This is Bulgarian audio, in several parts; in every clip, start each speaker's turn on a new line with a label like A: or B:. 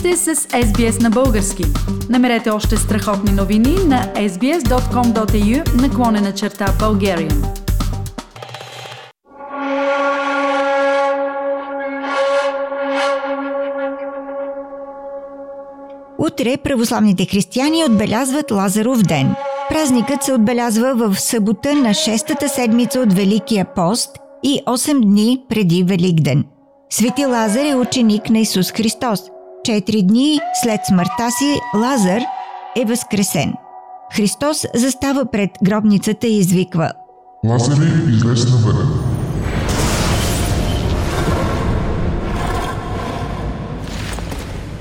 A: сте с SBS на български. Намерете още страхотни новини на sbs.com.au наклонена черта Bulgarian.
B: Утре православните християни отбелязват Лазаров ден. Празникът се отбелязва в събота на шестата седмица от Великия пост и 8 дни преди Великден. Свети Лазар е ученик на Исус Христос – Четири дни след смъртта си Лазар е възкресен. Христос застава пред гробницата и извиква
C: Лазаре, излез навън.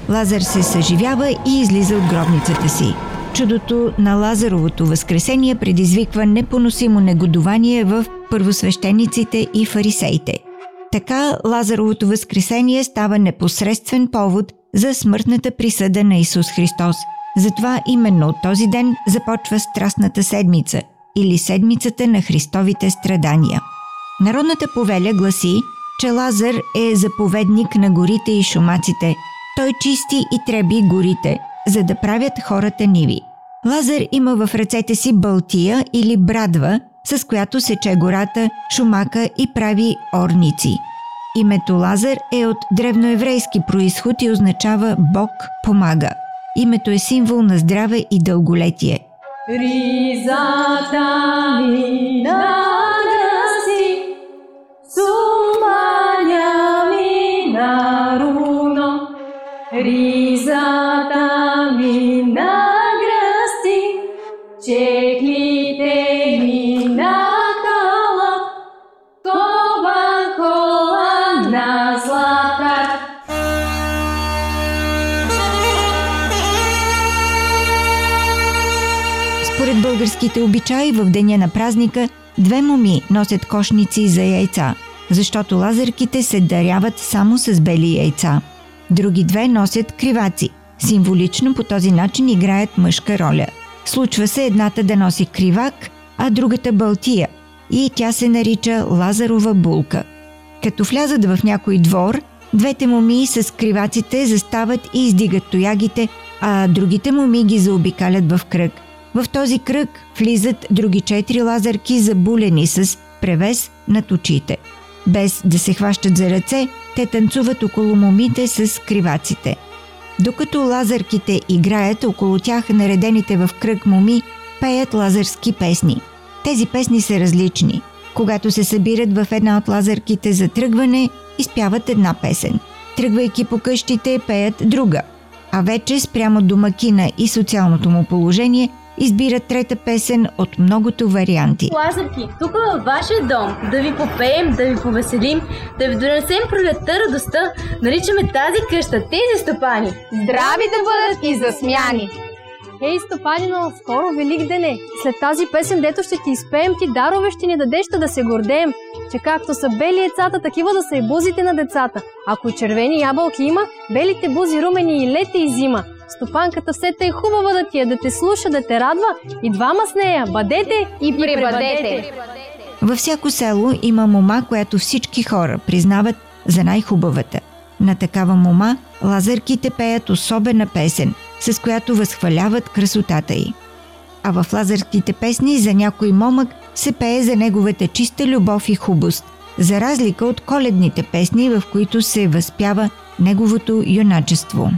B: Лазар се съживява и излиза от гробницата си. Чудото на Лазаровото възкресение предизвиква непоносимо негодование в първосвещениците и фарисеите. Така Лазаровото възкресение става непосредствен повод за смъртната присъда на Исус Христос. Затова именно от този ден започва Страстната седмица или Седмицата на Христовите страдания. Народната повеля гласи, че Лазар е заповедник на горите и шумаците. Той чисти и треби горите, за да правят хората ниви. Лазар има в ръцете си балтия или брадва, с която сече гората, шумака и прави орници – Името Лазар е от древноеврейски происход и означава Бог помага. Името е символ на здраве и дълголетие. Ризата ми на граси, суманя ми на руно, ризата ми на грасти, Според българските обичаи в деня на празника две моми носят кошници за яйца, защото лазерките се даряват само с бели яйца. Други две носят криваци. Символично по този начин играят мъжка роля. Случва се едната да носи кривак, а другата балтия и тя се нарича Лазарова булка. Като влязат в някой двор, двете моми с криваците застават и издигат тоягите, а другите моми ги заобикалят в кръг – в този кръг влизат други четири лазарки, забулени с превес над очите. Без да се хващат за ръце, те танцуват около момите с криваците. Докато лазарките играят, около тях наредените в кръг моми пеят лазарски песни. Тези песни са различни. Когато се събират в една от лазарките за тръгване, изпяват една песен. Тръгвайки по къщите, пеят друга. А вече спрямо домакина и социалното му положение – избира трета песен от многото варианти.
D: Лазарки, тук във вашия дом, да ви попеем, да ви повеселим, да ви донесем пролетта радостта, наричаме тази къща, тези стопани.
E: Здрави да бъдат и засмяни!
F: Ей, стопанина, скоро Велик ден е. След тази песен, дето ще ти изпеем, ти дарове ще ни дадеш да се гордеем, че както са бели яйцата, такива да са и бузите на децата. Ако и червени ябълки има, белите бузи румени и лете и зима. Стопанката все е хубава да ти е, да те слуша, да те радва и двама с нея. Бъдете и прибъдете!
B: Във всяко село има мома, която всички хора признават за най-хубавата. На такава мома лазърките пеят особена песен, с която възхваляват красотата й. А в лазърските песни за някой момък се пее за неговата чиста любов и хубост, за разлика от коледните песни, в които се възпява неговото юначество.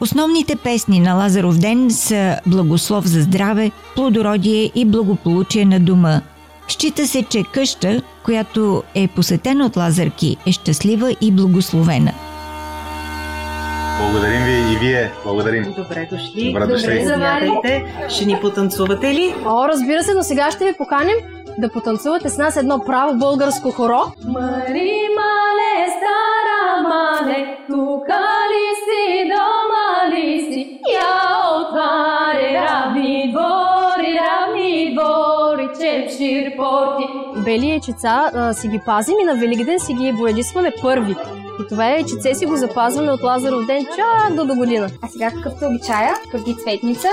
B: Основните песни на Лазаров ден са Благослов за здраве, плодородие и благополучие на дома. Счита се, че къща, която е посетена от Лазарки, е щастлива и благословена.
G: Благодарим ви и вие. Благодарим.
H: Добре дошли. Добре дошли. Добре, Ще ни потанцувате ли?
F: О, разбира се, но сега ще ви поканим да потанцувате с нас едно право българско хоро. Мари Бели яйчеца си ги пазим и на Великден си ги боядисваме първи. И това е яйчеце си го запазваме от Лазаров ден чак до до година.
E: А сега какъвто е обичая, преди цветница,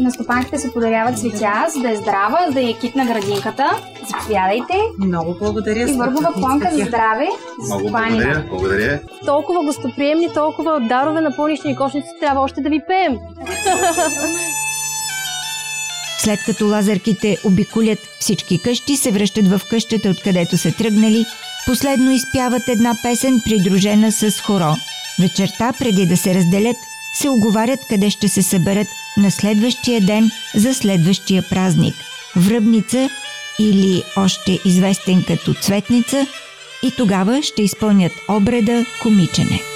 E: на стопанките се подаряват цветя, за да е здрава, за да е кит на градинката. Заповядайте.
H: Много благодаря.
E: И въргова клонка за здраве. За
G: Много благодаря. Благодаря.
F: Толкова гостоприемни, толкова дарове на пълнични кошници, трябва още да ви пеем.
I: След като лазерките обиколят всички къщи, се връщат в къщата, откъдето са тръгнали. Последно изпяват една песен, придружена с хоро. Вечерта, преди да се разделят, се оговарят къде ще се съберат на следващия ден за следващия празник. Връбница или още известен като цветница и тогава ще изпълнят обреда комичене.